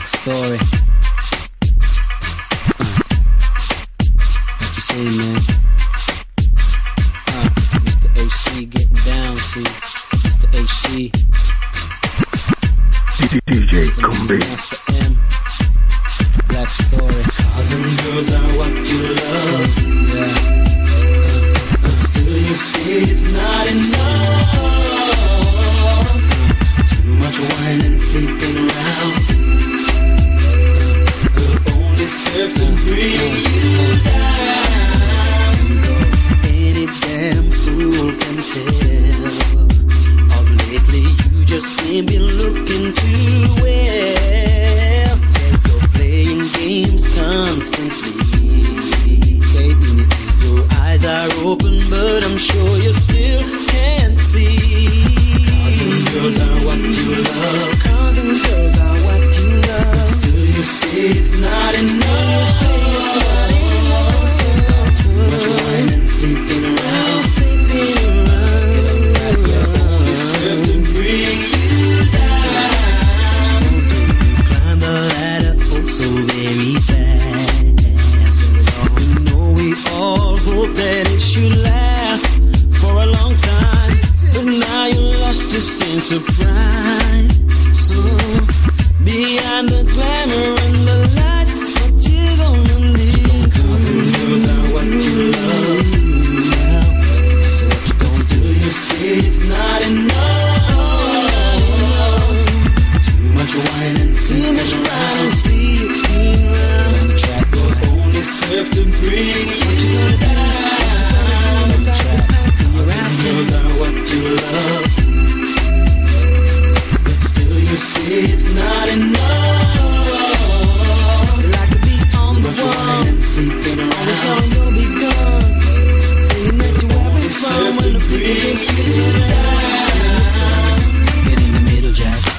Black story. Uh, what you say, man? Uh, Mr. HC getting down, see? Mr. HC. DJ Combi. Master M. Black story. Cars and girls are what you love. Yeah. But still you say it's not enough. Too much wine and sleeping around. Open, but I'm sure you lost your sense of pride. So behind the glamour and the light, what you gonna do? Cars and girls are what you love. So what you gonna do? You say it's not enough. Too much wine and sleeping around. Sleeping around. Track will only serve to bring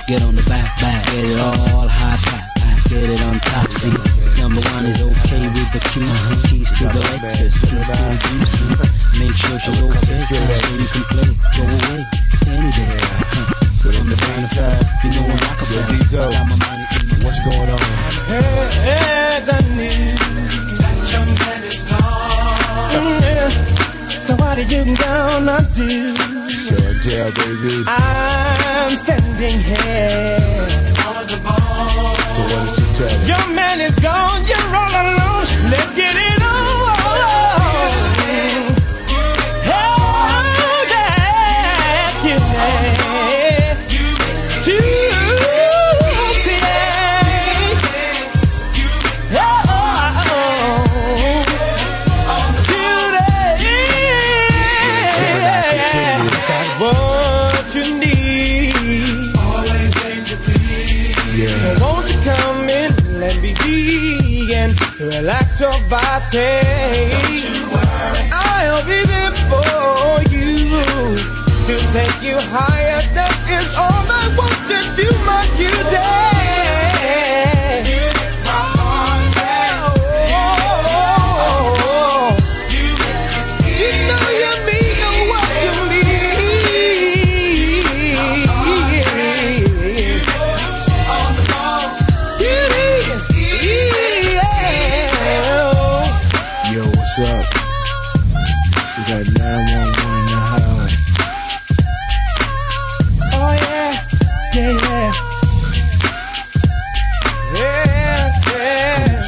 Get on the back, back. Get it all high, high, high. Get it on top, see. Number one is okay with the key. Keys to the Lexus, keys to the Jeeps. Make sure she's okay, so you can play. Go away, any day. Huh. So I'm the kind of fat, you know I'm like a fat. Diesel. Got my money in the What's going on? So what are you gonna do? Show tell, baby. I'm standing here. So what did you tell me? Your man is gone, you're all alone. Let's get it and relax your body. I'll be there for you to take you higher. That is all I want to do, my. Oh,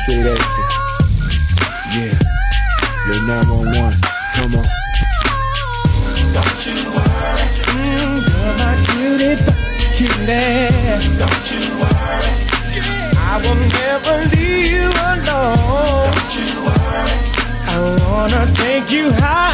Straight at you. Yeah. Yo, 911. Come on. Mm, you're my cutie, cutie. Don't you worry. I will never leave you alone. Don't you worry. I wanna take you higher.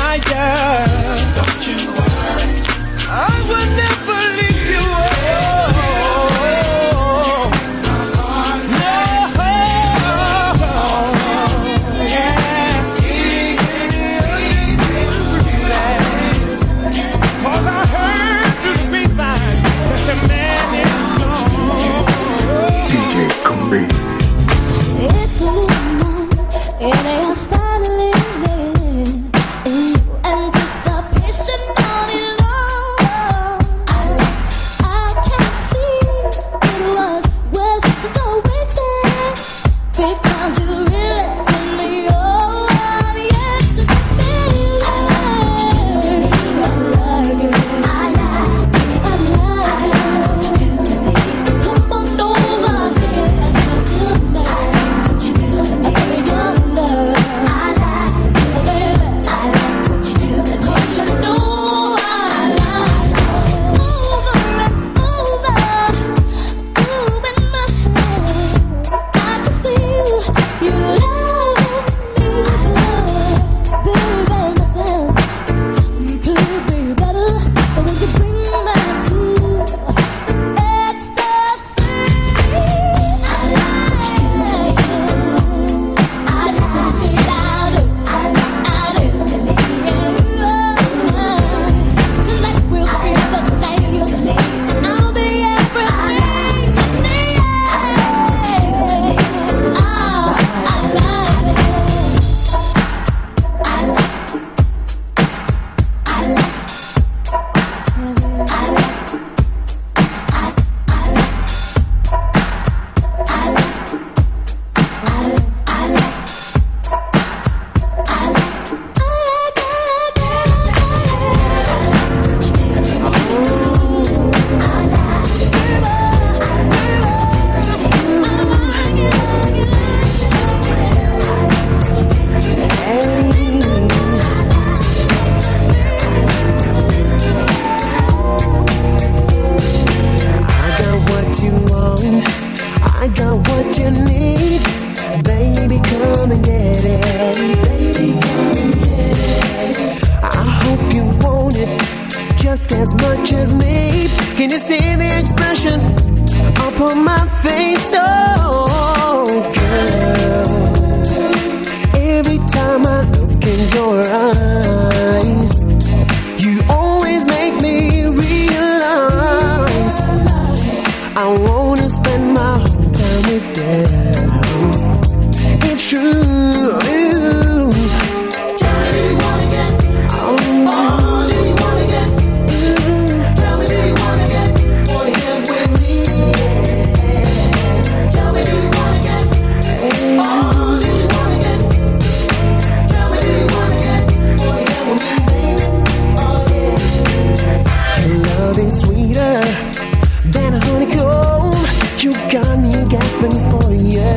open for you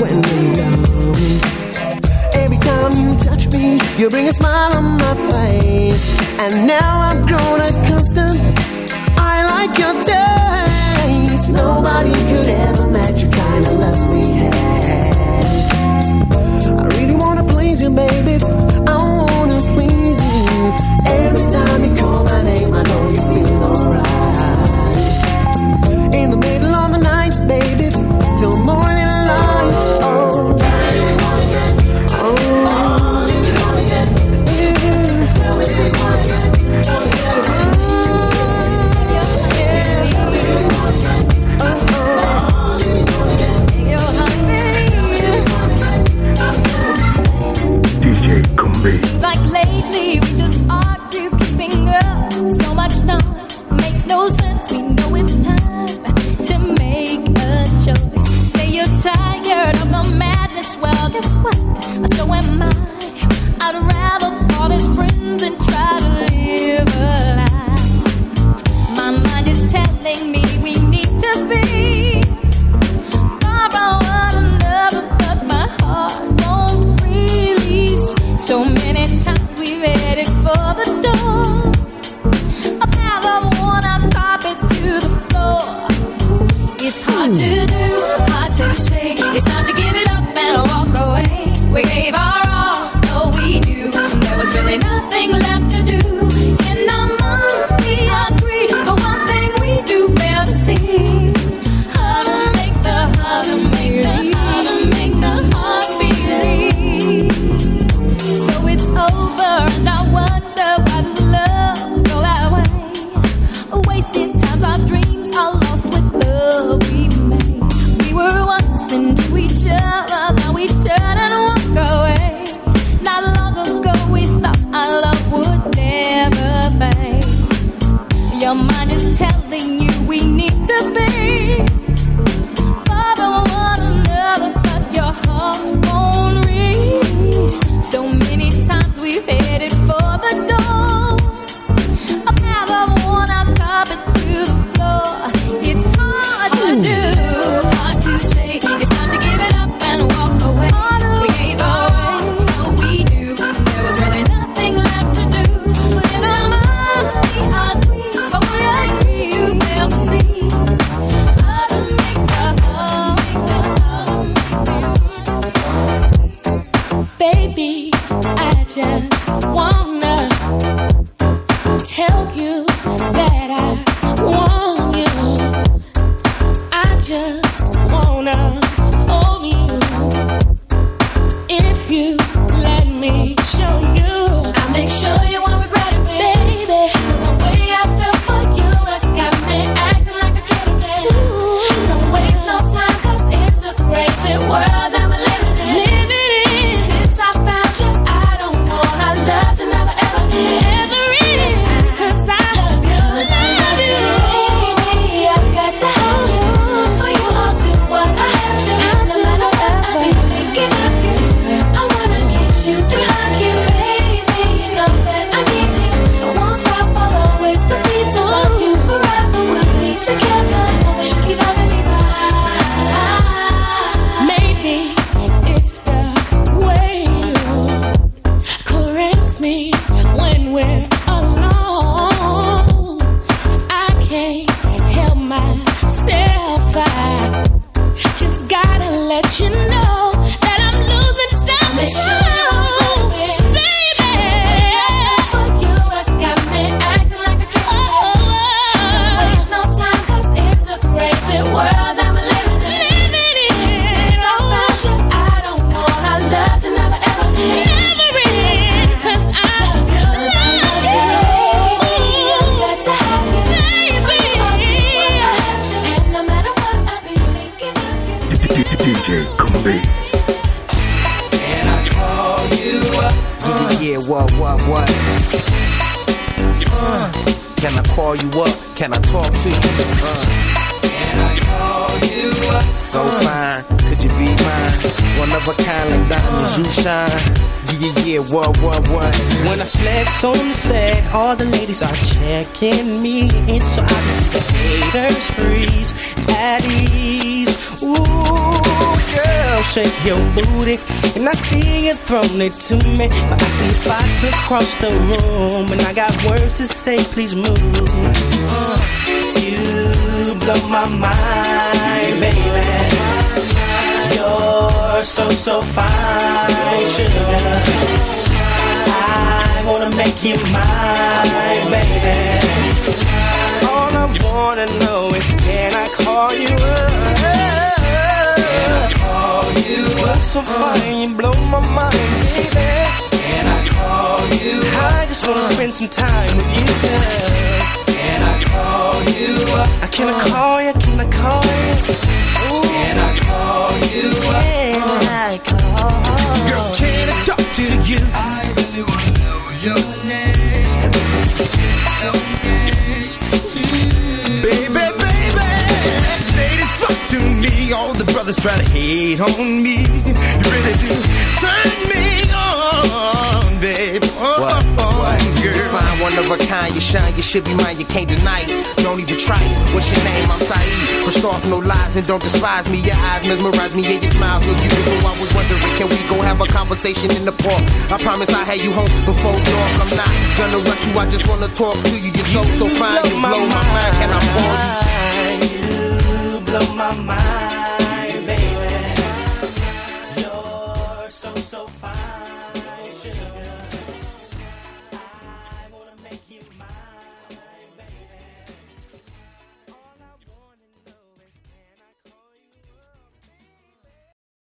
when you're alone. Every time you touch me, you bring a smile on my face. And now I've grown accustomed. I like your taste. Nobody could ever match the kind of lust we have. lately we just are It's hard to DJ Kumbi. Uh, yeah, what, what, what? Uh, can I call you up? Can I talk to you? Uh, can I call you up? So fine, could you be mine? One of a kind like diamonds, you shine. Yeah, yeah, what, what, what? When I flex on the set, all the ladies are checking me in, so I just haters freeze at ease. Shake your booty, and I see you throwing it to me, I see box across the room, and I got words to say, please move. Uh, you blow my mind, baby. You're so, so fine, sugar. I wanna make you mine, baby. So fine, you blow my mind, baby. Can I call you up? I just wanna spend some time with you, girl. Can I call you up? I can I call you? Can I call you? Ooh, Can I call you up? can I call? Girl, can I talk to you? Brothers try to hate on me. You really do turn me on, babe. Oh, What? oh, oh What? girl. You find one of a kind, you shine, you should be mine, you can't deny it. Don't even try it. What's your name? I'm Saeed. Pushed off, no lies, and don't despise me. Your eyes mesmerize me, yeah, your smile's no beautiful. I was wondering, can we go have a conversation in the park? I promise I had you home before dark. I'm not gonna rush you, I just wanna talk to you. You're so, so fine, you blow my mind. Can I you? You blow my mind.